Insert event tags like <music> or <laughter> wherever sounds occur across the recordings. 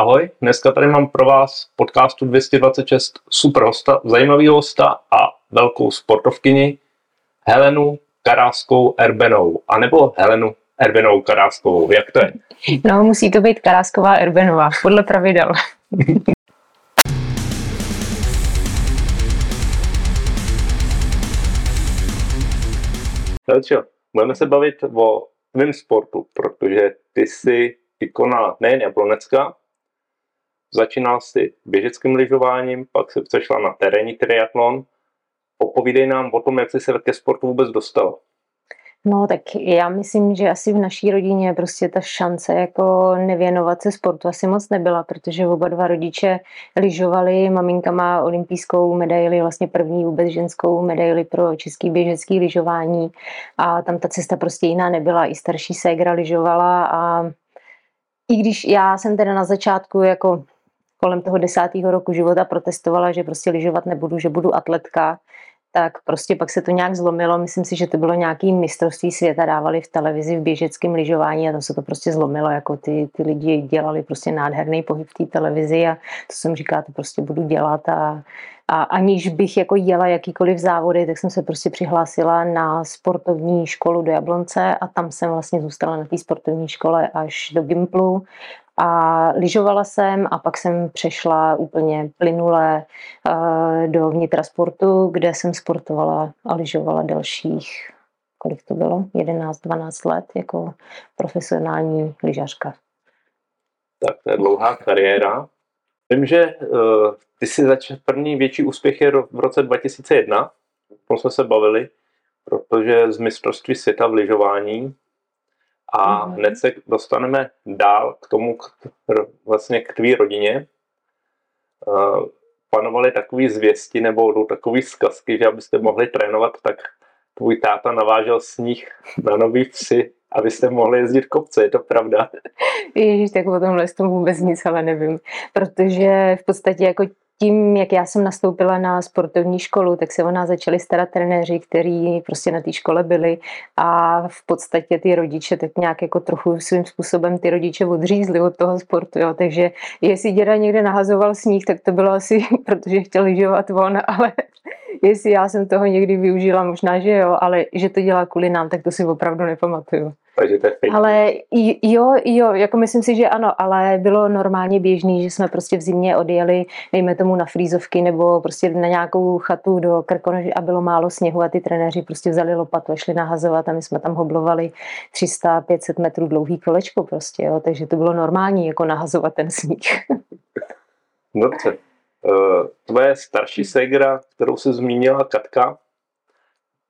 Ahoj, dneska tady mám pro vás podcastu 226 super hosta, zajímavý hosta a velkou sportovkyni Helenu Karáskou Erbenou, anebo Helenu Erbenou Karáskovou, jak to je? <laughs> No, musí to být Karásková Erbenová, podle pravidel. <laughs> Helčo, budeme se bavit o tvém sportu, protože ty jsi ikona nejen Jablonecka, Začínal si běžeckým lyžováním, pak se přešla na terénní triatlon. Opovídej nám o tom, jak jsi se ke sportu vůbec dostala. No tak já myslím, že asi v naší rodině prostě ta šance jako nevěnovat se sportu asi moc nebyla, protože oba dva rodiče lyžovali, maminka má olympijskou medaili, vlastně první vůbec ženskou medaili pro český běžecký lyžování a tam ta cesta prostě jiná nebyla, i starší ségra lyžovala a i když já jsem teda na začátku jako kolem toho desátého roku života protestovala, že prostě lyžovat nebudu, že budu atletka, tak prostě pak se to nějak zlomilo. Myslím si, že to bylo nějaký mistrovství světa, dávali v televizi v běžeckém lyžování a tam se to prostě zlomilo, jako ty, ty lidi dělali prostě nádherný pohyb v té televizi a to jsem říkala, to prostě budu dělat a, a aniž bych jako jela jakýkoliv závody, tak jsem se prostě přihlásila na sportovní školu do Jablonce a tam jsem vlastně zůstala na té sportovní škole až do Gimplu a lyžovala jsem a pak jsem přešla úplně plynule eh, do vnitra sportu, kde jsem sportovala a lyžovala dalších, kolik to bylo, 11-12 let jako profesionální lyžařka. Tak to je dlouhá kariéra. Vím, že uh, ty si začal první větší úspěch je v roce 2001, o jsme se bavili, protože z mistrovství světa v lyžování a mm-hmm. hned se dostaneme dál k tomu, k, vlastně k tvý rodině. Uh, panovaly takové zvěsti nebo takové zkazky, že abyste mohli trénovat, tak tvůj táta navážel sníh na nový vsi, abyste mohli jezdit kopce, je to pravda? Ježíš, tak o tomhle tom vůbec nic ale nevím, protože v podstatě jako tím, jak já jsem nastoupila na sportovní školu, tak se o nás začali starat trenéři, kteří prostě na té škole byli a v podstatě ty rodiče tak nějak jako trochu svým způsobem ty rodiče odřízli od toho sportu, jo. takže jestli děda někde nahazoval sníh, tak to bylo asi, <laughs> protože chtěl lyžovat on, <laughs> ale jestli já jsem toho někdy využila, možná, že jo, ale že to dělá kvůli nám, tak to si opravdu nepamatuju. Takže to je fake. Ale jo, jo, jako myslím si, že ano, ale bylo normálně běžný, že jsme prostě v zimě odjeli, dejme tomu na frýzovky nebo prostě na nějakou chatu do Krkonože a bylo málo sněhu a ty trenéři prostě vzali lopatu a šli nahazovat a my jsme tam hoblovali 300-500 metrů dlouhý kolečko prostě, jo, takže to bylo normální jako nahazovat ten sníh. <laughs> Dobře. Eh, tvoje starší segra, kterou se zmínila Katka,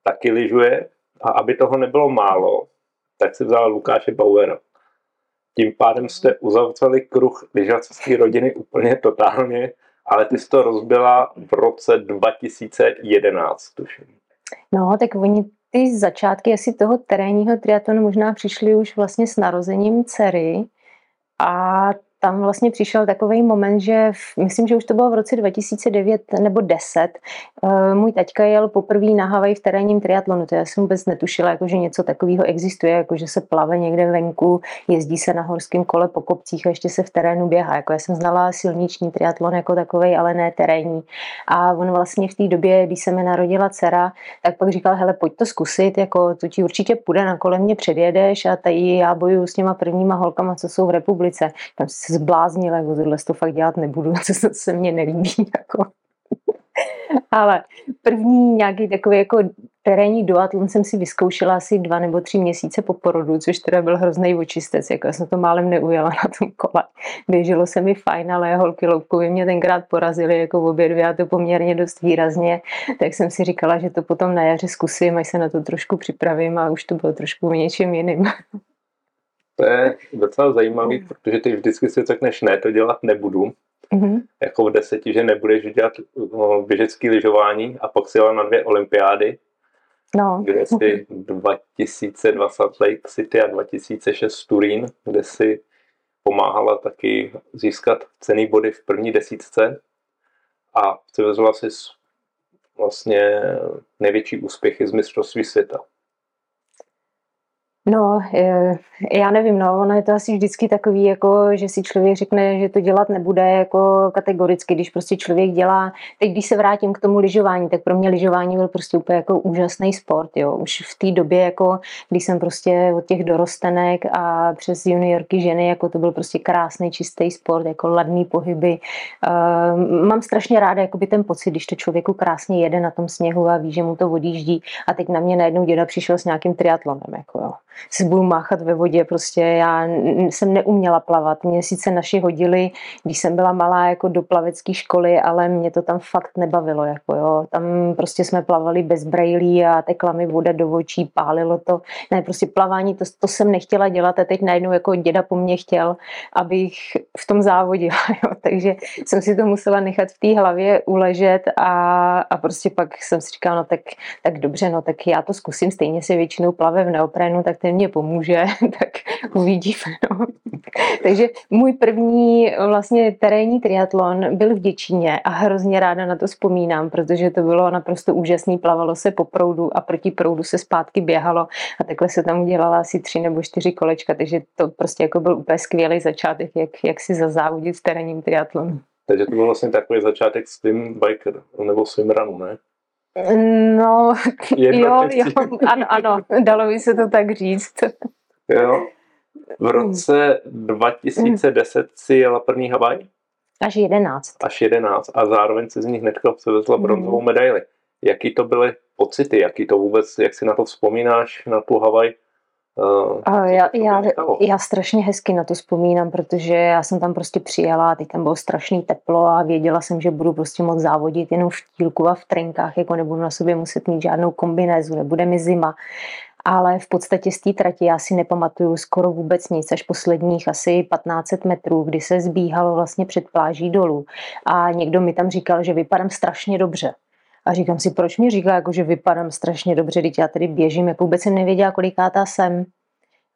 taky lyžuje a aby toho nebylo málo, tak si vzala Lukáše Bauera. Tím pádem jste uzavřeli kruh lyžařské rodiny úplně totálně, ale ty jsi to rozbila v roce 2011, tuším. No, tak oni ty začátky asi toho terénního triatlonu možná přišly už vlastně s narozením dcery a tam vlastně přišel takový moment, že v, myslím, že už to bylo v roce 2009 nebo 10. Eh, můj taťka jel poprvé na Havaj v terénním triatlonu. To já jsem vůbec netušila, jako, že něco takového existuje, jako, že se plave někde venku, jezdí se na horském kole po kopcích a ještě se v terénu běhá. Jako, já jsem znala silniční triatlon jako takový, ale ne terénní. A on vlastně v té době, když se mi narodila dcera, tak pak říkal, hele, pojď to zkusit, jako, to ti určitě půjde, na kole mě předjedeš a tady já bojuju s těma prvníma holkama, co jsou v republice. Tam zbláznila, jako tohle to fakt dělat nebudu, <laughs> to se mně nelíbí. Jako. <laughs> Ale první nějaký takový jako terénní duatlon jsem si vyzkoušela asi dva nebo tři měsíce po porodu, což teda byl hrozný očistec, jako já jsem to málem neujela na tom kole. Běželo se mi fajn, ale holky loupkově mě tenkrát porazily jako v obě dvě a to poměrně dost výrazně, tak jsem si říkala, že to potom na jaře zkusím, až se na to trošku připravím a už to bylo trošku o něčem jiným. <laughs> To je docela zajímavý, mm. protože ty vždycky si řekneš, ne, to dělat nebudu. Mm-hmm. Jako v deseti, že nebudeš dělat no, běžecký lyžování a pak si jela na dvě olympiády, no. kde si 2002 Salt Lake City a 2006 Turín, kde si pomáhala taky získat cený body v první desítce a přivezla si vlastně největší úspěchy z mistrovství světa. No, já nevím, no, ono je to asi vždycky takový, jako, že si člověk řekne, že to dělat nebude jako kategoricky, když prostě člověk dělá, teď když se vrátím k tomu lyžování, tak pro mě lyžování byl prostě úplně jako úžasný sport, jo, už v té době, jako, když jsem prostě od těch dorostenek a přes juniorky ženy, jako to byl prostě krásný, čistý sport, jako ladný pohyby. Uh, mám strašně ráda jakoby ten pocit, když to člověku krásně jede na tom sněhu a ví, že mu to odjíždí. A teď na mě najednou děda přišel s nějakým triatlonem, jako jo si budu máchat ve vodě. Prostě já jsem neuměla plavat. Mě sice naši hodili, když jsem byla malá jako do plavecké školy, ale mě to tam fakt nebavilo. Jako jo. Tam prostě jsme plavali bez brejlí a tekla mi voda do očí, pálilo to. Ne, prostě plavání, to, to jsem nechtěla dělat a teď najednou jako děda po mně chtěl, abych v tom závodila. <laughs> Jo. Takže jsem si to musela nechat v té hlavě uležet a, a prostě pak jsem si říkala, no tak, tak dobře, no tak já to zkusím, stejně se většinou plave v neoprénu, tak ten mě pomůže, <laughs> tak uvidíme. No. Takže můj první vlastně terénní triatlon byl v Děčíně a hrozně ráda na to vzpomínám, protože to bylo naprosto úžasný, plavalo se po proudu a proti proudu se zpátky běhalo a takhle se tam udělala asi tři nebo čtyři kolečka, takže to prostě jako byl úplně skvělý začátek, jak, jak si zazávodit v terénním triatlonu. Takže to byl vlastně takový začátek swim biker nebo swimrunu, ne? No, jo, jo, ano, ano, dalo by se to tak říct. Jo. V roce 2010 si jela první Havaj? Až 11. Až 11 a zároveň si z nich hnedka přivezla mhm. bronzovou medaili. Jaký to byly pocity, jaký to vůbec, jak si na to vzpomínáš, na tu Havaj? Uh, já, já, já strašně hezky na to vzpomínám, protože já jsem tam prostě přijela a teď tam bylo strašný teplo a věděla jsem, že budu prostě moc závodit jenom v tílku a v trenkách, jako nebudu na sobě muset mít žádnou kombinézu, nebude mi zima. Ale v podstatě z té trati já si nepamatuju skoro vůbec nic, až posledních asi 1500 metrů, kdy se zbíhalo vlastně před pláží dolů. A někdo mi tam říkal, že vypadám strašně dobře. A říkám si, proč mi říká, jako, že vypadám strašně dobře, když já tady běžím, jako vůbec jsem nevěděla, kolikátá jsem.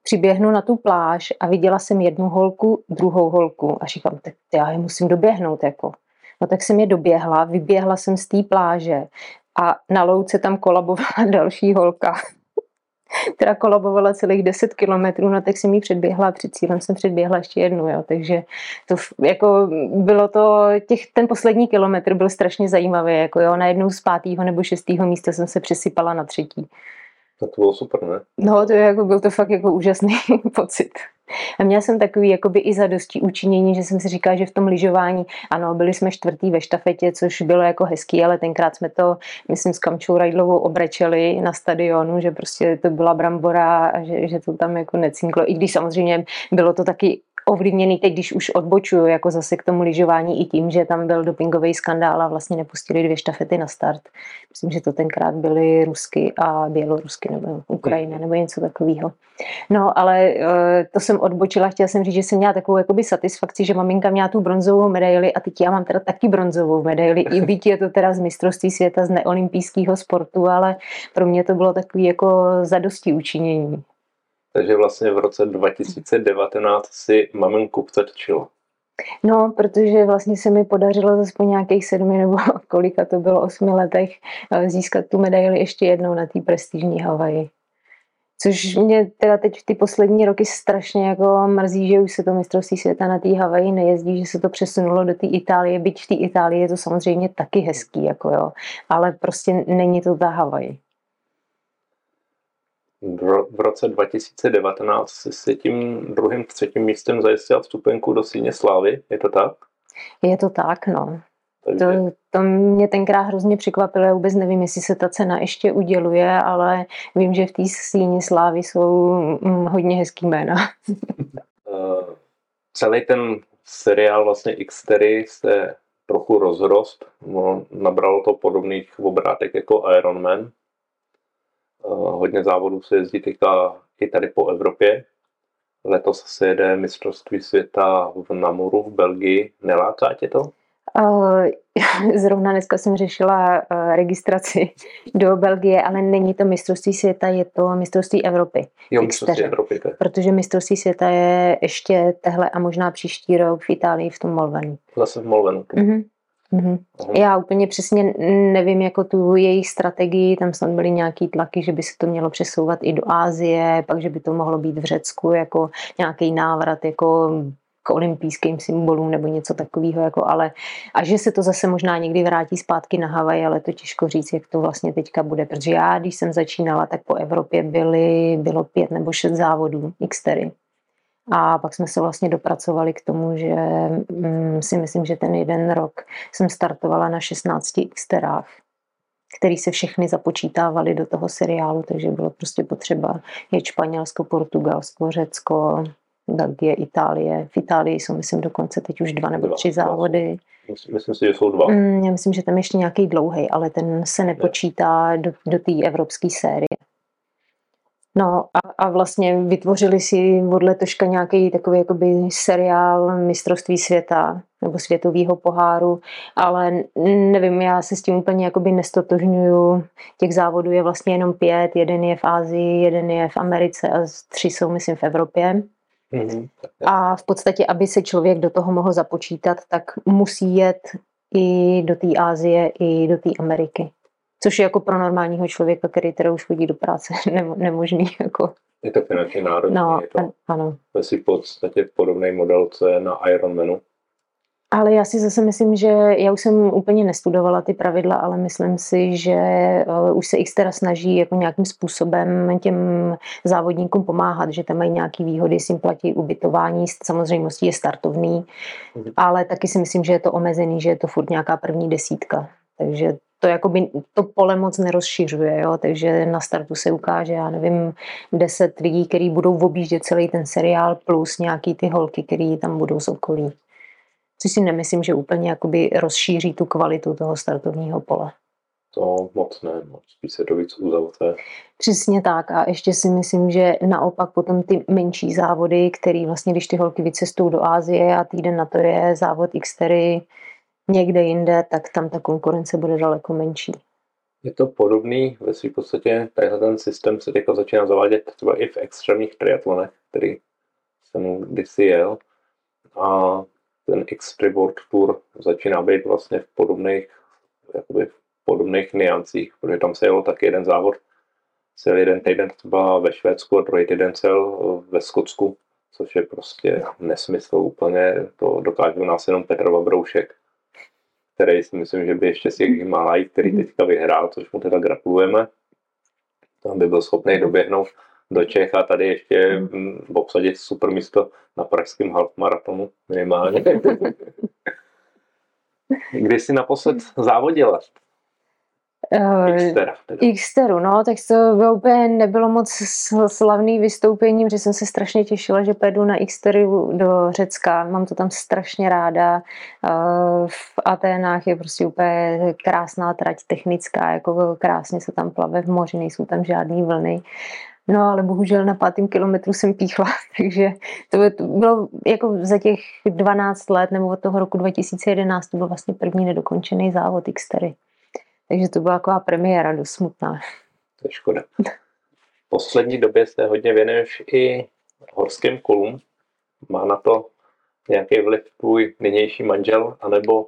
Přiběhnu na tu pláž a viděla jsem jednu holku, druhou holku a říkám, tak já je musím doběhnout. Jako. No tak jsem je doběhla, vyběhla jsem z té pláže a na louce tam kolabovala <laughs> další holka <laughs> která kolabovala celých 10 kilometrů, no tak jsem jí předběhla a před cílem jsem předběhla ještě jednu, jo. takže to jako bylo to, těch, ten poslední kilometr byl strašně zajímavý, jako jo, na jednou z pátého nebo šestého místa jsem se přesypala na třetí. No to bylo super, ne? No, to je jako, byl to fakt jako úžasný <laughs> pocit. A měla jsem takový jakoby i zadosti učinění, že jsem si říkala, že v tom lyžování, ano, byli jsme čtvrtý ve štafetě, což bylo jako hezký, ale tenkrát jsme to, myslím, s Kamčou Rajdlovou obrečeli na stadionu, že prostě to byla brambora a že, že to tam jako necinklo. I když samozřejmě bylo to taky ovlivněný teď, když už odbočuju jako zase k tomu lyžování i tím, že tam byl dopingový skandál a vlastně nepustili dvě štafety na start. Myslím, že to tenkrát byly Rusky a Bělorusky nebo Ukrajina nebo něco takového. No, ale eh, to jsem odbočila, chtěla jsem říct, že jsem měla takovou jakoby satisfakci, že maminka měla tu bronzovou medaili a teď já mám teda taky bronzovou medaili, i byť je to teda z mistrovství světa z neolympijského sportu, ale pro mě to bylo takový jako zadosti učinění. Takže vlastně v roce 2019 si maminku přetčila. No, protože vlastně se mi podařilo zase po nějakých sedmi nebo <laughs> kolika to bylo osmi letech eh, získat tu medaili ještě jednou na té prestižní Havaji. Což mě teda teď v ty poslední roky strašně jako mrzí, že už se to mistrovství světa na té Havaji nejezdí, že se to přesunulo do té Itálie, byť v té Itálii je to samozřejmě taky hezký, jako jo, ale prostě není to ta Havaj v roce 2019 si tím druhým, třetím místem zajistila vstupenku do síně slávy, je to tak? Je to tak, no. To, to mě tenkrát hrozně překvapilo, já vůbec nevím, jestli se ta cena ještě uděluje, ale vím, že v té síně slávy jsou mm, hodně hezký jména. uh, <laughs> celý ten seriál vlastně x se trochu rozrost, no, nabralo to podobných obrátek jako Iron Man, Eh, hodně závodů se jezdí teďka i tady po Evropě. Letos se jede mistrovství světa v Namuru v Belgii. Neláká tě to? Uh, <laughs> zrovna dneska jsem řešila uh, registraci <laughs> do Belgie, ale není to mistrovství světa, je to mistrovství Evropy. Jo, mistrovství Evropy. Tak. Protože mistrovství světa je ještě tehle a možná příští rok v Itálii v tom Molvenu. Zase v Molvenu. Uh-huh. Mm-hmm. Já úplně přesně nevím, jako tu jejich strategii, tam snad byly nějaký tlaky, že by se to mělo přesouvat i do Ázie, pak, že by to mohlo být v Řecku jako nějaký návrat jako k olympijským symbolům nebo něco takového, jako ale a že se to zase možná někdy vrátí zpátky na Havaj, ale to těžko říct, jak to vlastně teďka bude, protože já, když jsem začínala, tak po Evropě byly, bylo pět nebo šest závodů Xtery. A pak jsme se vlastně dopracovali k tomu, že mm, si myslím, že ten jeden rok jsem startovala na 16 Xterách, který se všechny započítávaly do toho seriálu, takže bylo prostě potřeba je Španělsko, Portugalsko, Řecko, tak je Itálie. V Itálii jsou, myslím, dokonce teď už dva nebo tři závody. Myslím si, že jsou dva. Mm, já myslím, že tam ještě nějaký dlouhý, ale ten se nepočítá do, do té evropské série. No a, a vlastně vytvořili si od letoška nějaký takový jakoby seriál mistrovství světa nebo světového poháru, ale nevím, já se s tím úplně jakoby nestotožňuju. Těch závodů je vlastně jenom pět, jeden je v Ázii, jeden je v Americe a tři jsou, myslím, v Evropě. Mm-hmm. A v podstatě, aby se člověk do toho mohl započítat, tak musí jet i do té Ázie, i do té Ameriky. Což je jako pro normálního člověka, který teda už chodí do práce, <laughs> nemožný. Jako. Je to finančně náročné. No, je to ano. si v podstatě podobný model, co je na Ironmanu. Ale já si zase myslím, že já už jsem úplně nestudovala ty pravidla, ale myslím si, že uh, už se X teda snaží jako nějakým způsobem těm závodníkům pomáhat, že tam mají nějaké výhody, si jim platí ubytování, samozřejmostí je startovný, mhm. ale taky si myslím, že je to omezený, že je to furt nějaká první desítka. Takže to jakoby to pole moc nerozšiřuje, jo? takže na startu se ukáže, já nevím, deset lidí, kteří budou objíždět celý ten seriál, plus nějaký ty holky, které tam budou z okolí. Což si nemyslím, že úplně jakoby rozšíří tu kvalitu toho startovního pole. To moc ne, moc spíš se to víc uzavře. Přesně tak a ještě si myslím, že naopak potom ty menší závody, který vlastně, když ty holky vycestují do Ázie a týden na to je závod Xtery někde jinde, tak tam ta konkurence bude daleko menší. Je to podobný, ve svým podstatě tenhle ten systém se teďka začíná zavádět třeba i v extrémních triatlonech, který jsem kdysi jel. A ten X-Tribord Tour začíná být vlastně v podobných, jakoby v podobných niancích, protože tam se jelo taky jeden závod, cel jeden týden třeba ve Švédsku a druhý týden cel ve Skotsku, což je prostě nesmysl úplně, to dokáže u nás jenom Petr Vabroušek, který si myslím, že by ještě z těch Himalají, který teďka vyhrál, což mu teda gratulujeme, tam by byl schopný doběhnout do Čech a tady ještě mm, obsadit super místo na pražském half maratonu minimálně. <laughs> Kdy jsi naposled závodila? Uh, Xteru, no, tak to bylo úplně nebylo moc slavný vystoupení, protože jsem se strašně těšila, že pojedu na Xteru do Řecka. Mám to tam strašně ráda. Uh, v Aténách je prostě úplně krásná trať technická, jako krásně se tam plave v moři, nejsou tam žádné vlny. No ale bohužel na pátém kilometru jsem píchla, <laughs> takže to bylo jako za těch 12 let nebo od toho roku 2011 to byl vlastně první nedokončený závod Xtery. Takže to byla taková premiéra dost smutná. To je škoda. V poslední době se hodně věnuješ i horským kolům. Má na to nějaký vliv tvůj nynější manžel, anebo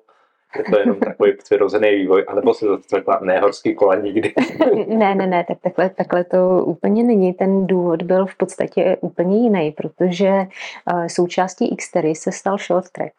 je to jenom takový přirozený vývoj, anebo si to řekla, ne horský kola nikdy. <laughs> ne, ne, ne, tak takhle, takhle to úplně není. Ten důvod byl v podstatě úplně jiný, protože uh, součástí Xtery se stal short track.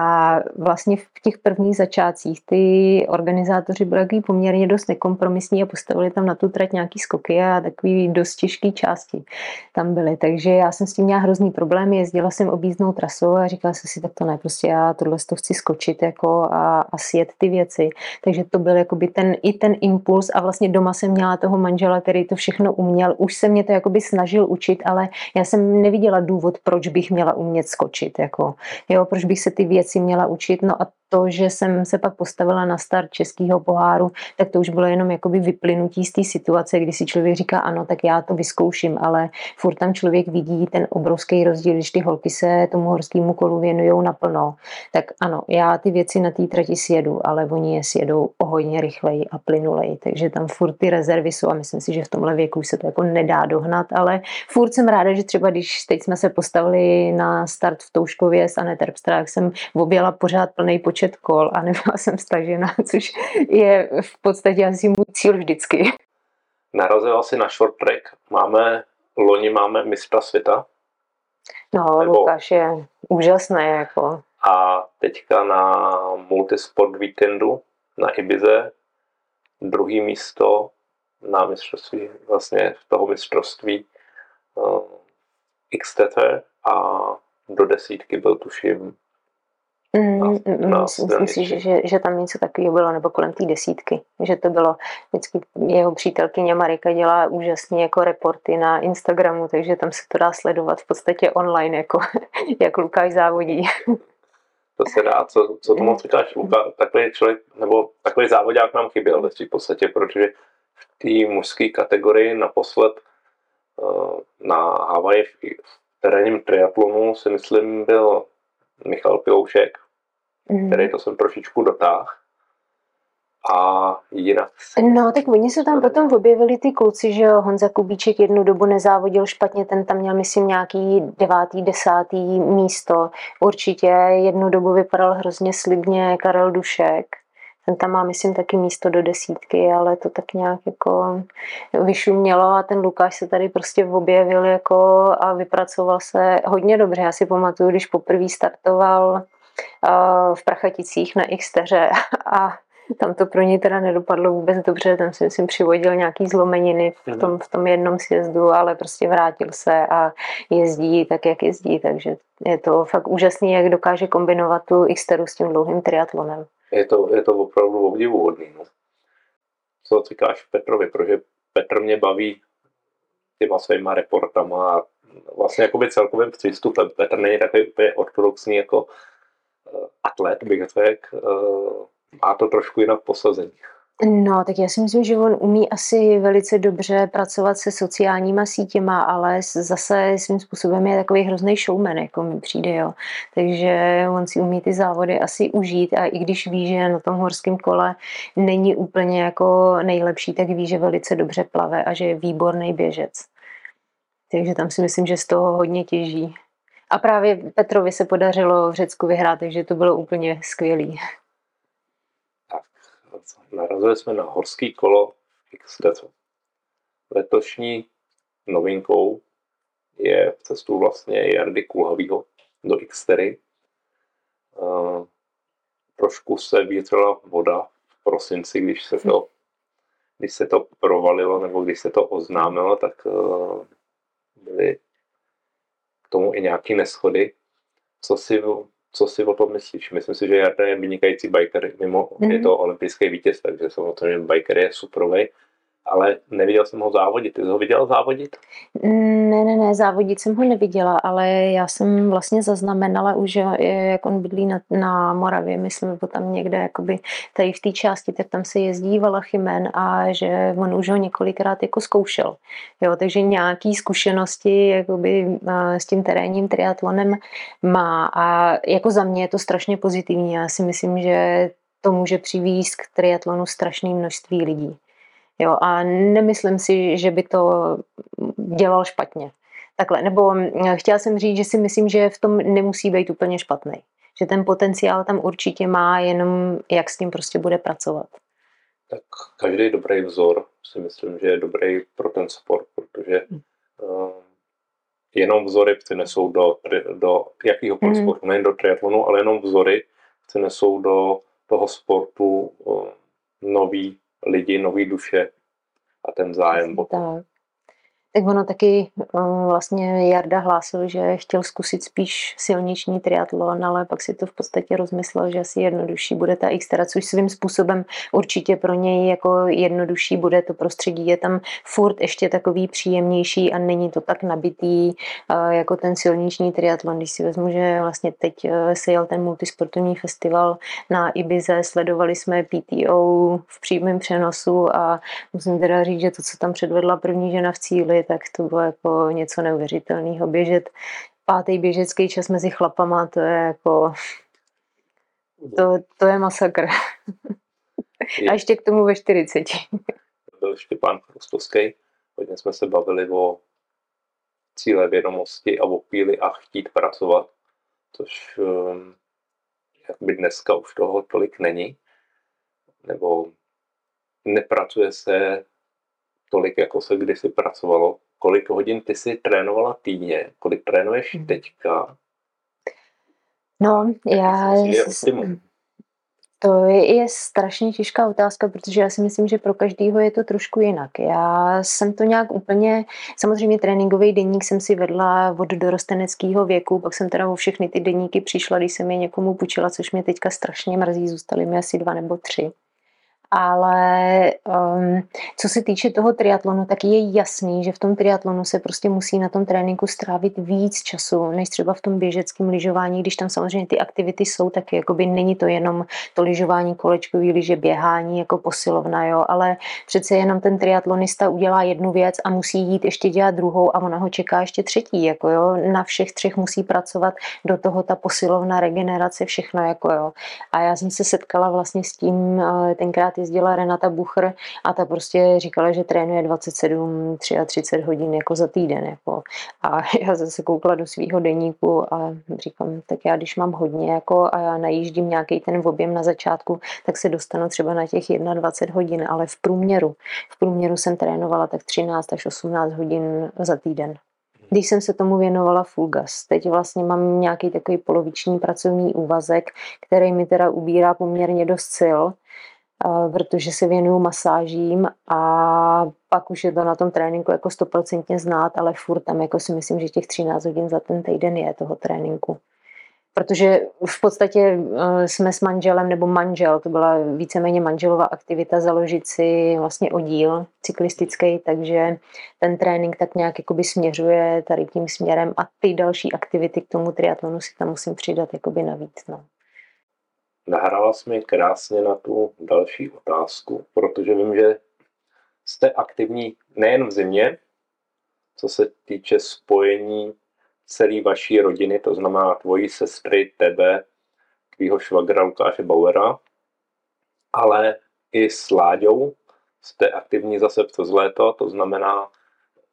A vlastně v těch prvních začátcích ty organizátoři byli poměrně dost nekompromisní a postavili tam na tu trať nějaký skoky a takový dost těžký části tam byly. Takže já jsem s tím měla hrozný problém, jezdila jsem objízdnou trasou a říkala jsem si, tak to ne, prostě já tohle to chci skočit jako a, a sjet ty věci. Takže to byl jakoby ten, i ten impuls a vlastně doma jsem měla toho manžela, který to všechno uměl. Už se mě to jakoby snažil učit, ale já jsem neviděla důvod, proč bych měla umět skočit. Jako, jo, proč bych se ty věci věci měla učit. No a to, že jsem se pak postavila na start českého poháru, tak to už bylo jenom jakoby vyplynutí z té situace, kdy si člověk říká, ano, tak já to vyzkouším, ale furt tam člověk vidí ten obrovský rozdíl, když ty holky se tomu horskému kolu věnují naplno, tak ano, já ty věci na té trati sjedu, ale oni je sjedou o hodně rychleji a plynulej, takže tam furt ty rezervy jsou a myslím si, že v tomhle věku se to jako nedá dohnat, ale furt jsem ráda, že třeba když teď jsme se postavili na start v Touškově s Anet Terpstra, jak jsem objela pořád plný počet kol a nebyla jsem stažena, <laughs> což je v podstatě asi můj cíl vždycky. Narazila si na short track, máme, loni máme mistra světa. No, Nebo... Lukáš je úžasný, jako. A teďka na multisport víkendu na Ibize druhý místo na mistrovství, vlastně v toho mistrovství uh, XTT a do desítky byl tuším Mm, na, na myslím si, že, že, že tam něco takového bylo, nebo kolem té desítky, že to bylo vždycky jeho přítelkyně Marika dělá úžasně jako reporty na Instagramu, takže tam se to dá sledovat v podstatě online, jako <laughs> jak Lukáš závodí. To se dá, co, co tomu říkáš, Luka, takový člověk, nebo takový závodák nám chyběl v podstatě, protože v té mužské kategorii naposled uh, na Havaji v, terénním triatlonu si myslím byl Michal Piloušek, mm. který to jsem trošičku dotáhl. A jinak... No, tak oni se tam potom objevili ty kluci, že jo, Honza Kubíček jednu dobu nezávodil špatně, ten tam měl, myslím, nějaký devátý, desátý místo. Určitě jednu dobu vypadal hrozně slibně Karel Dušek. Ten tam má, myslím, taky místo do desítky, ale to tak nějak jako vyšumělo a ten Lukáš se tady prostě objevil jako a vypracoval se hodně dobře. Já si pamatuju, když poprvé startoval v Prachaticích na Xteře a tam to pro něj teda nedopadlo vůbec dobře, tam si myslím přivodil nějaký zlomeniny v tom, v tom jednom sjezdu, ale prostě vrátil se a jezdí tak, jak jezdí, takže je to fakt úžasný, jak dokáže kombinovat tu Xteru s tím dlouhým triatlonem je to, je to opravdu obdivuhodný. No. Co říkáš Petrovi, protože Petr mě baví těma svýma reportama a vlastně jakoby celkovým přístupem. Petr není takový úplně ortodoxní jako atlet, bych řekl. Uh, má to trošku jinak posazení. No, tak já si myslím, že on umí asi velice dobře pracovat se sociálníma sítěma, ale zase svým způsobem je takový hrozný showman, jako mi přijde, jo. Takže on si umí ty závody asi užít a i když ví, že na tom horském kole není úplně jako nejlepší, tak ví, že velice dobře plave a že je výborný běžec. Takže tam si myslím, že z toho hodně těží. A právě Petrovi se podařilo v Řecku vyhrát, takže to bylo úplně skvělý narazili jsme na horský kolo XTC. Letošní novinkou je v cestu vlastně Jardy Kulhavýho do Xtery. Uh, trošku se vítřila voda v prosinci, když se to, když se to provalilo nebo když se to oznámilo, tak uh, byly tomu i nějaké neschody. Co si co si o tom myslíš? Myslím si, že Jarda je vynikající biker, mimo mm-hmm. je to olympijský vítěz, takže samozřejmě biker je superový ale neviděl jsem ho závodit. Ty jsi ho viděl závodit? Ne, ne, ne, závodit jsem ho neviděla, ale já jsem vlastně zaznamenala už, jak on bydlí na, na Moravě, myslím, nebo tam někde, jakoby tady v té části, tak tam se jezdí Valachymen a že on už ho několikrát jako zkoušel. Jo, takže nějaký zkušenosti jakoby s tím terénním triatlonem má a jako za mě je to strašně pozitivní. Já si myslím, že to může přivízt k triatlonu strašné množství lidí. Jo, a nemyslím si, že by to dělal špatně. Takhle, nebo hm, chtěla jsem říct, že si myslím, že v tom nemusí být úplně špatný. Že ten potenciál tam určitě má, jenom jak s tím prostě bude pracovat. Tak každý dobrý vzor si myslím, že je dobrý pro ten sport, protože uh, jenom vzory přinesou do, do jakýhokoliv mm. sportu, nejen do triatlonu, ale jenom vzory přinesou do toho sportu uh, nový lidi, nové duše a ten zájem. Tak. Tak ono taky um, vlastně Jarda hlásil, že chtěl zkusit spíš silniční triatlon, ale pak si to v podstatě rozmyslel, že asi jednodušší bude ta Xterra, což svým způsobem určitě pro něj jako jednodušší bude. To prostředí je tam furt ještě takový příjemnější a není to tak nabitý uh, jako ten silniční triatlon. Když si vezmu, že vlastně teď uh, se jel ten multisportovní festival na Ibize, sledovali jsme PTO v přímém přenosu a musím teda říct, že to, co tam předvedla první žena v cíli, tak to bylo jako něco neuvěřitelného. Běžet pátý běžecký čas mezi chlapama, to je jako To, to je masakr. Je. A ještě k tomu ve 40. Byl Štěpán Chrustovský. Hodně jsme se bavili o cíle vědomosti a o píli a chtít pracovat, což um, by dneska už toho tolik není. Nebo nepracuje se tolik, jako se kdysi pracovalo. Kolik hodin ty si trénovala týdně? Kolik trénuješ hmm. teďka? No, já... Je to je, je strašně těžká otázka, protože já si myslím, že pro každého je to trošku jinak. Já jsem to nějak úplně, samozřejmě tréninkový denník jsem si vedla od dorosteneckého věku, pak jsem teda o všechny ty denníky přišla, když jsem je někomu půjčila, což mě teďka strašně mrzí, zůstaly mi asi dva nebo tři ale um, co se týče toho triatlonu, tak je jasný, že v tom triatlonu se prostě musí na tom tréninku strávit víc času, než třeba v tom běžeckém lyžování, když tam samozřejmě ty aktivity jsou, tak jakoby není to jenom to lyžování, kolečkový lyže, běhání jako posilovna, jo, ale přece jenom ten triatlonista udělá jednu věc a musí jít ještě dělat druhou a ona ho čeká ještě třetí, jako jo, na všech třech musí pracovat, do toho ta posilovna, regenerace, všechno, jako jo. A já jsem se setkala vlastně s tím eh, tenkrát jezdila Renata Bucher a ta prostě říkala, že trénuje 27, 33 hodin jako za týden. Jako. A já zase koukla do svého deníku a říkám, tak já když mám hodně jako a já najíždím nějaký ten objem na začátku, tak se dostanu třeba na těch 21 hodin, ale v průměru. V průměru jsem trénovala tak 13 až 18 hodin za týden když jsem se tomu věnovala full gas. Teď vlastně mám nějaký takový poloviční pracovní úvazek, který mi teda ubírá poměrně dost sil, protože se věnuju masážím a pak už je to na tom tréninku jako stoprocentně znát, ale furt tam jako si myslím, že těch 13 hodin za ten týden je toho tréninku. Protože v podstatě e, jsme s manželem, nebo manžel, to byla víceméně manželová aktivita, založit si vlastně oddíl cyklistický, takže ten trénink tak nějak jakoby směřuje tady tím směrem a ty další aktivity k tomu triatlonu si tam musím přidat jakoby navíc. No. Nahrála jsi mi krásně na tu další otázku, protože vím, že jste aktivní nejen v zimě, co se týče spojení celé vaší rodiny, to znamená tvojí sestry, tebe, tvýho švagra Lukáše Bauera, ale i s Láďou jste aktivní zase přes léto, to znamená,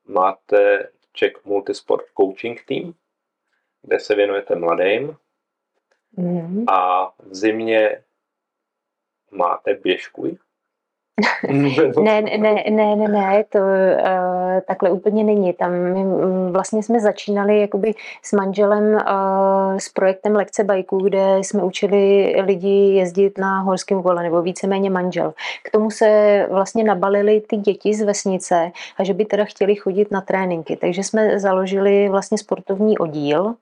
máte Czech Multisport Coaching Team, kde se věnujete mladým, Mm. A v zimě máte běžkuj? <laughs> ne, ne, ne, ne, ne, to uh, takhle úplně není. Tam my mm, vlastně jsme začínali jakoby s manželem uh, s projektem Lekce bajků, kde jsme učili lidi jezdit na horském kole, nebo víceméně manžel. K tomu se vlastně nabalili ty děti z vesnice a že by teda chtěli chodit na tréninky. Takže jsme založili vlastně sportovní oddíl, uh,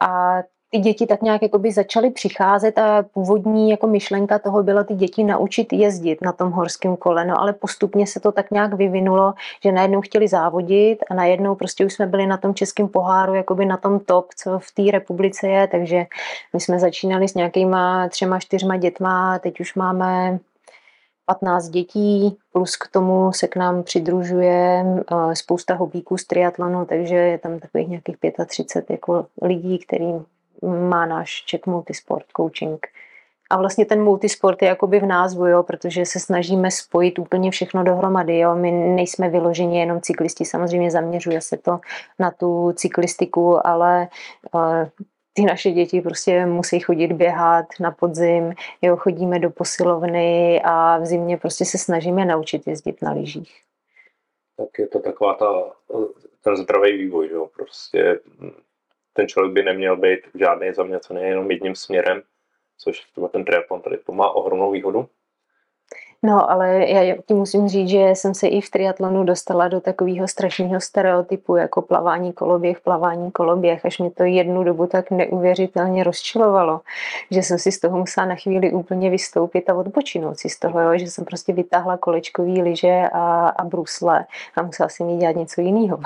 a ty děti tak nějak jakoby začaly přicházet a původní jako myšlenka toho byla ty děti naučit jezdit na tom horském kole, no ale postupně se to tak nějak vyvinulo, že najednou chtěli závodit a najednou prostě už jsme byli na tom českém poháru, jakoby na tom top, co v té republice je, takže my jsme začínali s nějakýma třema, čtyřma dětma, teď už máme 15 dětí, plus k tomu se k nám přidružuje eh, spousta hobíků z triatlonu, takže je tam takových nějakých 35 jako lidí, kterým má náš Czech Multisport Coaching. A vlastně ten multisport je jakoby v názvu, jo, protože se snažíme spojit úplně všechno dohromady. Jo. My nejsme vyloženi jenom cyklisti, samozřejmě zaměřuje se to na tu cyklistiku, ale uh, ty naše děti prostě musí chodit běhat na podzim, jo, chodíme do posilovny a v zimě prostě se snažíme naučit jezdit na lyžích. Tak je to taková ta, ten zdravý vývoj, jo, prostě ten člověk by neměl být žádný zaměcený jenom jedním směrem, což ten triatlon tady to má ohromnou výhodu. No, ale já ti musím říct, že jsem se i v triatlonu dostala do takového strašného stereotypu, jako plavání koloběh, plavání koloběh, až mě to jednu dobu tak neuvěřitelně rozčilovalo, že jsem si z toho musela na chvíli úplně vystoupit a odpočinout si z toho, jo, že jsem prostě vytáhla kolečkový lyže a, a brusle a musela si mít dělat něco jiného.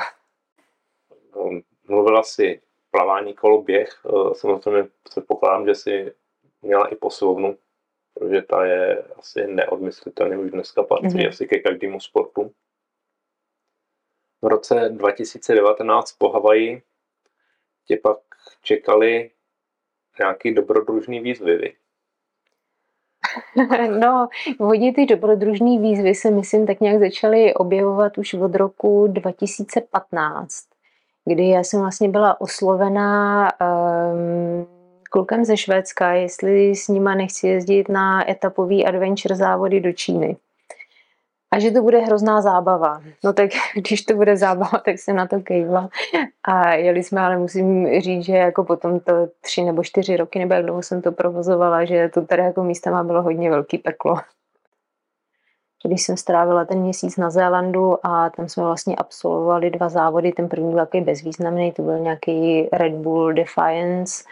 No, mluvila si plavání koloběh. Eh, samozřejmě předpokládám, že si měla i posilovnu, protože ta je asi neodmyslitelně už dneska patří mm-hmm. asi ke každému sportu. V roce 2019 po Havaji tě pak čekali nějaký dobrodružný výzvy, vy? <laughs> No, vodě ty dobrodružné výzvy se myslím tak nějak začaly objevovat už od roku 2015, kdy já jsem vlastně byla oslovená um, klukem ze Švédska, jestli s nima nechci jezdit na etapový adventure závody do Číny a že to bude hrozná zábava. No tak <laughs> když to bude zábava, tak jsem na to kejvla. A jeli jsme, ale musím říct, že jako potom to tři nebo čtyři roky, nebo jak dlouho jsem to provozovala, že to tady jako místama bylo hodně velký peklo. Když jsem strávila ten měsíc na Zélandu a tam jsme vlastně absolvovali dva závody, ten první byl takový bezvýznamný, to byl nějaký Red Bull Defiance,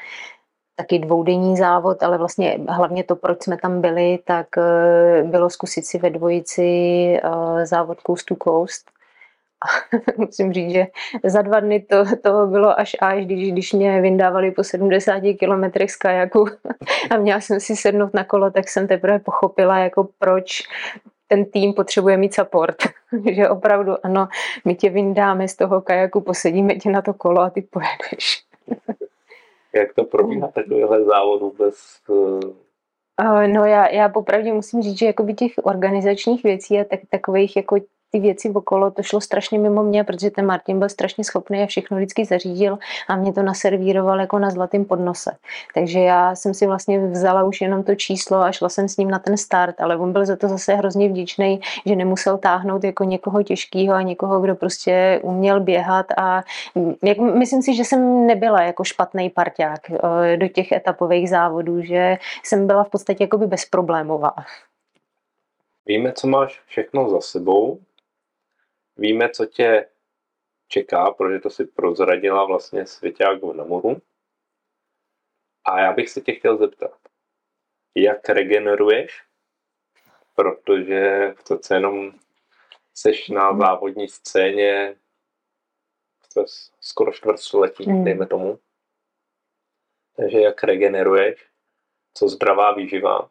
taky dvoudenní závod, ale vlastně hlavně to, proč jsme tam byli, tak eh, bylo zkusit si ve dvojici eh, závod Coast to Coast. <laughs> musím říct, že za dva dny to, to bylo až až, když, když mě vyndávali po 70 kilometrech z kajaku <laughs> a měla jsem si sednout na kolo, tak jsem teprve pochopila, jako proč ten tým potřebuje mít support. <laughs> že opravdu ano, my tě vyndáme z toho kajaku, posedíme tě na to kolo a ty pojedeš. <laughs> Jak to probíhá takovýhle závod vůbec? Eh? No já, já popravdě musím říct, že jakoby těch organizačních věcí a tak, takových jako ty věci okolo, to šlo strašně mimo mě, protože ten Martin byl strašně schopný a všechno vždycky zařídil a mě to naservíroval jako na zlatém podnose. Takže já jsem si vlastně vzala už jenom to číslo a šla jsem s ním na ten start, ale on byl za to zase hrozně vděčný, že nemusel táhnout jako někoho těžkého a někoho, kdo prostě uměl běhat a jak, myslím si, že jsem nebyla jako špatný parťák eh, do těch etapových závodů, že jsem byla v podstatě jakoby bezproblémová. Víme, co máš všechno za sebou, Víme, co tě čeká, protože to si prozradila vlastně Svěťáku na moru. A já bych se tě chtěl zeptat, jak regeneruješ, protože přece jenom seš na závodní scéně skoro čtvrtstoletí, mm. dejme tomu. Takže jak regeneruješ, co zdravá výživa,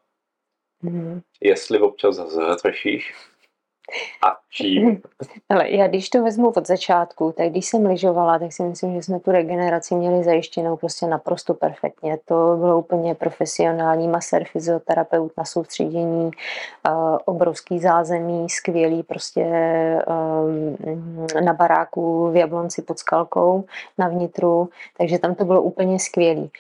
mm. jestli občas zhršíš, a čím? Ale já když to vezmu od začátku, tak když jsem lyžovala, tak si myslím, že jsme tu regeneraci měli zajištěnou prostě naprosto perfektně. To bylo úplně profesionální masér, fyzioterapeut na soustředění, obrovský zázemí, skvělý prostě na baráku v Jablonci pod Skalkou na vnitru, takže tam to bylo úplně skvělý.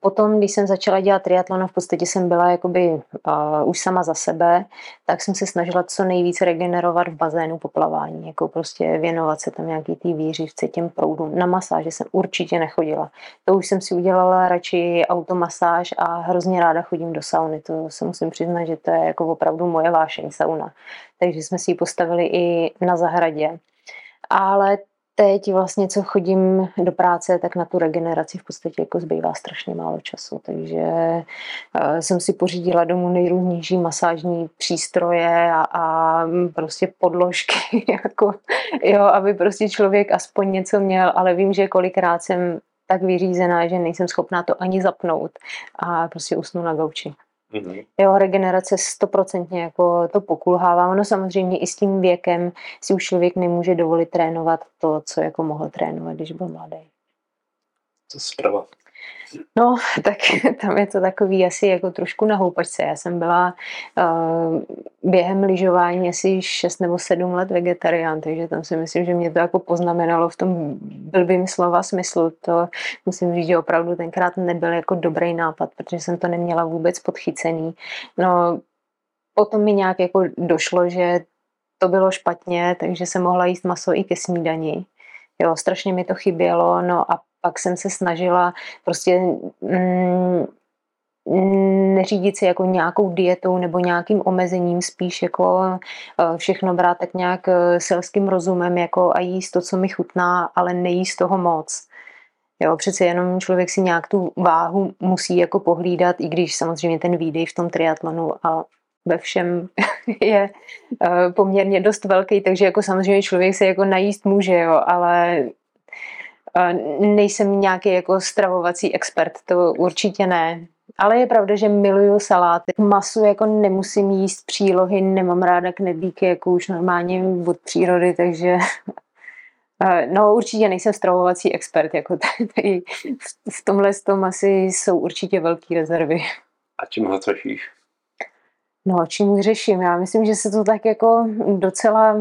Potom, když jsem začala dělat triatlon, v podstatě jsem byla jakoby uh, už sama za sebe, tak jsem se snažila co nejvíce regenerovat v bazénu po plavání, jako prostě věnovat se tam nějaký tý výřivce, těm proudům. Na masáže jsem určitě nechodila. To už jsem si udělala radši automasáž a hrozně ráda chodím do sauny. To se musím přiznat, že to je jako opravdu moje vášeň sauna. Takže jsme si ji postavili i na zahradě. Ale teď vlastně, co chodím do práce, tak na tu regeneraci v podstatě jako zbývá strašně málo času, takže uh, jsem si pořídila domů nejrůznější masážní přístroje a, a prostě podložky, <laughs> jako, jo, aby prostě člověk aspoň něco měl, ale vím, že kolikrát jsem tak vyřízená, že nejsem schopná to ani zapnout a prostě usnu na gauči. Mm-hmm. Jo, regenerace stoprocentně jako to pokulhává. Ono samozřejmě i s tím věkem si už člověk nemůže dovolit trénovat to, co jako mohl trénovat, když byl mladý. Co zprava? No, <laughs> tak tam je to takový asi jako trošku na houpačce. Já jsem byla uh, během lyžování asi 6 nebo 7 let vegetarián, takže tam si myslím, že mě to jako poznamenalo v tom blbým slova smyslu. To musím říct, že opravdu tenkrát nebyl jako dobrý nápad, protože jsem to neměla vůbec podchycený. No, potom mi nějak jako došlo, že to bylo špatně, takže jsem mohla jíst maso i ke snídani. Jo, strašně mi to chybělo, no a pak jsem se snažila prostě mm, neřídit se jako nějakou dietou nebo nějakým omezením, spíš jako eh, všechno brát tak nějak eh, selským rozumem jako a jíst to, co mi chutná, ale nejíst toho moc. Jo, přece jenom člověk si nějak tu váhu musí jako pohlídat, i když samozřejmě ten výdej v tom triatlonu a ve všem <laughs> je eh, poměrně dost velký, takže jako samozřejmě člověk se jako najíst může, jo, ale Nejsem nějaký jako stravovací expert, to určitě ne. Ale je pravda, že miluju saláty. Masu jako nemusím jíst přílohy, nemám ráda knedlíky jako už normálně od přírody, takže <laughs> Eh, no určitě nejsem stravovací expert, jako <laughs> tady v tomhle tom asi jsou určitě velké rezervy. A čím ho cošíš? No, čím řeším? Já myslím, že se to tak jako docela,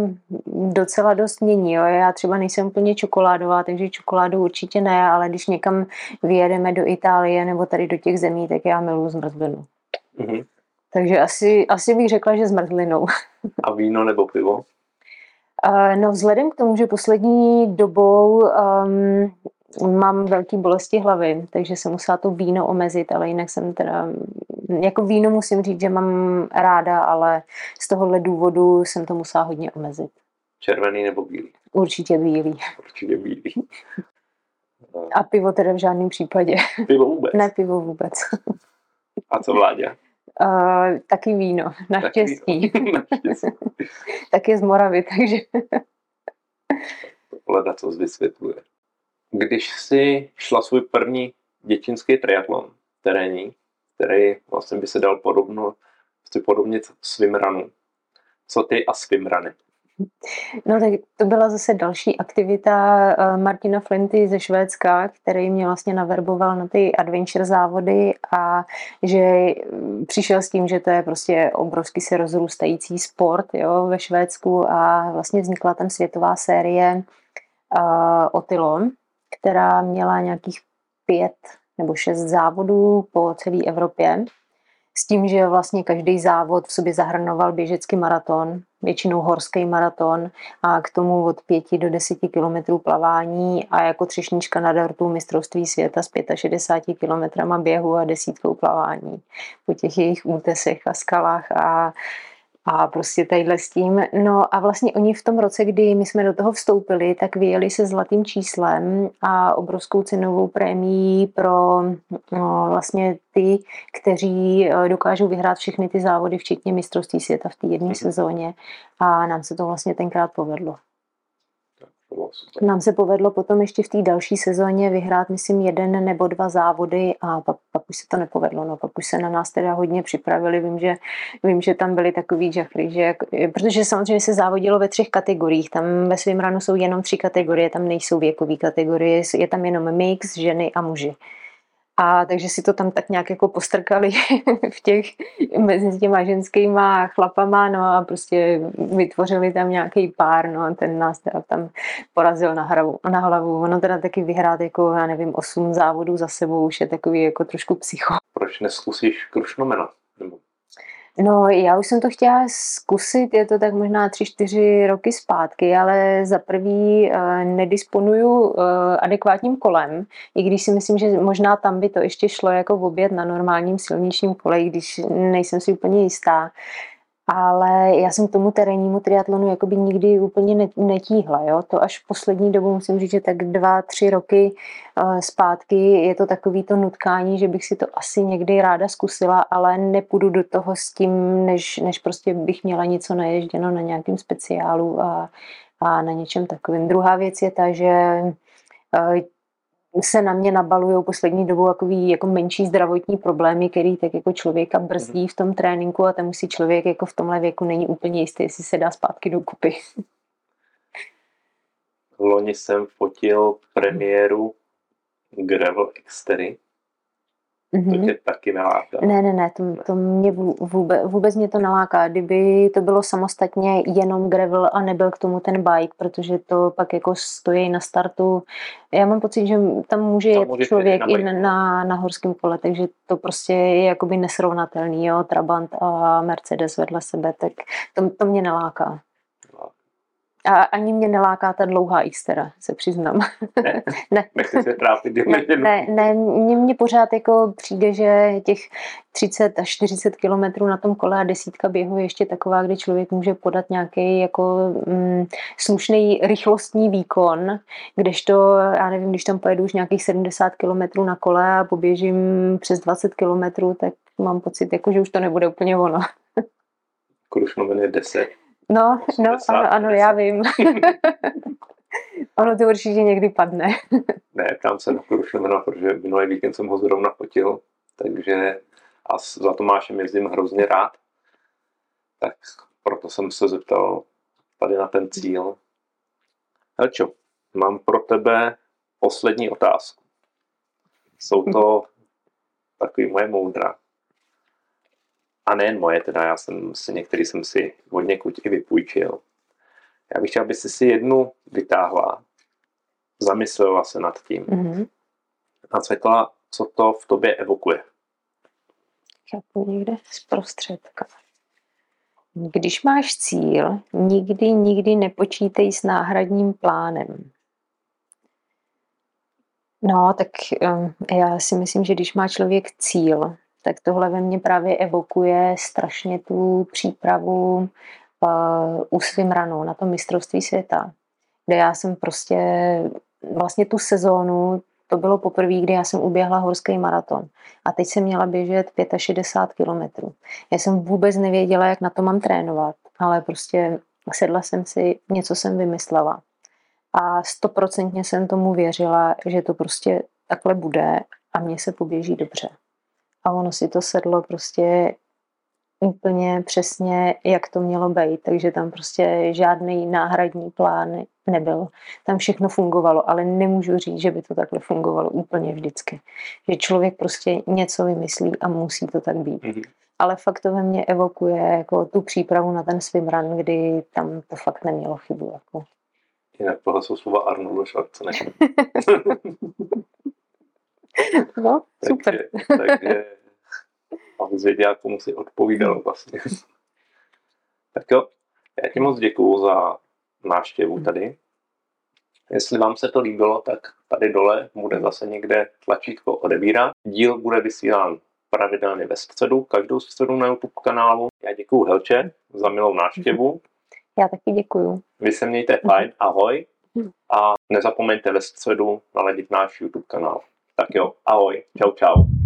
docela dost mění. Jo. Já třeba nejsem úplně čokoládová, takže čokoládu určitě ne, ale když někam vyjedeme do Itálie nebo tady do těch zemí, tak já miluji zmrzlinu. Mm-hmm. Takže asi, asi bych řekla, že zmrzlinou. <laughs> A víno nebo pivo? No vzhledem k tomu, že poslední dobou um, mám velké bolesti hlavy, takže jsem musela to víno omezit, ale jinak jsem teda, jako víno musím říct, že mám ráda, ale z tohohle důvodu jsem to musela hodně omezit. Červený nebo bílý? Určitě bílý. Určitě bílý. A pivo teda v žádném případě. Pivo vůbec? Ne, pivo vůbec. A co vládě? Uh, taky víno, <laughs> naštěstí. tak je z Moravy, takže... Leda, co vysvětluje. Když jsi šla svůj první dětinský triatlon terénní, který vlastně by se dal podobno, podobnit swimrunu. Co ty a swimruny? No tak to byla zase další aktivita eh, Martina Flinty ze Švédska, který mě vlastně naverboval na ty adventure závody a že mm, přišel s tím, že to je prostě obrovsky se rozrůstající sport jo, ve Švédsku a vlastně vznikla tam světová série uh, Otilo, která měla nějakých pět nebo šest závodů po celé Evropě s tím, že vlastně každý závod v sobě zahrnoval běžecký maraton, většinou horský maraton a k tomu od 5 do 10 kilometrů plavání a jako třešnička na dortu mistrovství světa s 65 kilometrama běhu a desítkou plavání po těch jejich útesech a skalách a a prostě tadyhle s tím. No a vlastně oni v tom roce, kdy my jsme do toho vstoupili, tak vyjeli se zlatým číslem a obrovskou cenovou prémií pro no, vlastně ty, kteří eh, dokážou vyhrát všechny ty závody, včetně mistrovství světa v té jedné mm-hmm. sezóně. A nám se to vlastně tenkrát povedlo. Nám se povedlo potom ještě v té další sezóně vyhrát, myslím, jeden nebo dva závody a pak, pak už se to nepovedlo. No, pak už se na nás teda hodně připravili. Vím, že, vím, že tam byly takový žachry, že, protože samozřejmě se závodilo ve třech kategoriích. Tam ve svém ranu jsou jenom tři kategorie, tam nejsou věkové kategorie, je tam jenom mix, ženy a muži. A takže si to tam tak nějak jako postrkali <laughs> v těch, mezi těma ženskýma chlapama, no a prostě vytvořili tam nějaký pár, no a ten nás teda tam porazil na, hravu, na hlavu. Ono teda taky vyhrát jako, já nevím, osm závodů za sebou už je takový jako trošku psycho. Proč neskusíš krušnomena? No, já už jsem to chtěla zkusit, je to tak možná tři, čtyři roky zpátky, ale za prvý eh, nedisponuju eh, adekvátním kolem, i když si myslím, že možná tam by to ještě šlo jako v oběd na normálním silničním kole, když nejsem si úplně jistá ale já jsem tomu terénnímu triatlonu jakoby nikdy úplně netíhla. Jo? To až poslední dobu musím říct, že tak dva, tři roky uh, zpátky je to takový to nutkání, že bych si to asi někdy ráda zkusila, ale nepůjdu do toho s tím, než, než prostě bych měla něco naježděno na nějakém speciálu a, a na něčem takovým. Druhá věc je ta, že uh, se na mě nabalují poslední dobu takový jako menší zdravotní problémy, který tak jako člověka brzdí v tom tréninku a tam musí člověk jako v tomhle věku není úplně jistý, jestli se dá zpátky do kupy. Loni jsem fotil premiéru Gravel Extery Mm-hmm. To tě taky naláká? Ne, ne, ne, to, to mě vůbec, vůbec mě to naláká. Kdyby to bylo samostatně jenom gravel a nebyl k tomu ten bike, protože to pak jako stojí na startu. Já mám pocit, že tam může jet člověk i na, na, na horském kole, takže to prostě je jakoby nesrovnatelný, jo, Trabant a Mercedes vedle sebe, tak to, to mě naláká. A ani mě neláká ta dlouhá Xtera, se přiznám. Ne, <laughs> ne. Nechci se trápit. Ne, ne, ne mně, mně pořád jako přijde, že těch 30 až 40 kilometrů na tom kole a desítka běhu je ještě taková, kdy člověk může podat nějaký jako mm, slušný rychlostní výkon, kdežto, já nevím, když tam pojedu už nějakých 70 kilometrů na kole a poběžím přes 20 kilometrů, tak mám pocit, jako, že už to nebude úplně ono. Krušnomen je 10. No, no, ano, ano, já vím. <laughs> ono to určitě někdy padne. <laughs> ne, tam se na Krušnomena, protože minulý víkend jsem ho zrovna fotil, takže a za Tomášem jezdím hrozně rád. Tak proto jsem se zeptal tady na ten cíl. Helčo, mám pro tebe poslední otázku. Jsou to takový moje moudra. A nejen moje, teda já jsem si některý jsem si od někud i vypůjčil. Já bych chtěl, aby si jednu vytáhla, zamyslela se nad tím mm-hmm. a řekla, co to v tobě evokuje. Chápu někde z prostředka. Když máš cíl, nikdy, nikdy nepočítej s náhradním plánem. No, tak um, já si myslím, že když má člověk cíl, tak tohle ve mně právě evokuje strašně tu přípravu uh, u svým ranou na to mistrovství světa, kde já jsem prostě vlastně tu sezónu, to bylo poprvé, kdy já jsem uběhla horský maraton a teď jsem měla běžet 65 kilometrů. Já jsem vůbec nevěděla, jak na to mám trénovat, ale prostě sedla jsem si, něco jsem vymyslela a stoprocentně jsem tomu věřila, že to prostě takhle bude a mně se poběží dobře. A ono si to sedlo prostě úplně přesně, jak to mělo být, takže tam prostě žádný náhradní plán nebyl. Tam všechno fungovalo, ale nemůžu říct, že by to takhle fungovalo úplně vždycky. Že člověk prostě něco vymyslí a musí to tak být. Mm-hmm. Ale fakt to ve mně evokuje jako tu přípravu na ten swimrun, kdy tam to fakt nemělo chybu. Jako. Jinak tohle jsou slova Arnolda Schwarzeneggera. <laughs> <laughs> no, super. takže, takže abys věděl, komu si odpovídal vlastně. <laughs> tak jo, já ti moc děkuju za návštěvu tady. Jestli vám se to líbilo, tak tady dole bude zase někde tlačítko odebírat. Díl bude vysílán pravidelně ve středu, každou středu na YouTube kanálu. Já děkuju Helče za milou návštěvu. Já taky děkuju. Vy se mějte fajn, ahoj. A nezapomeňte ve středu naladit náš YouTube kanál. Tak jo, ahoj, čau čau.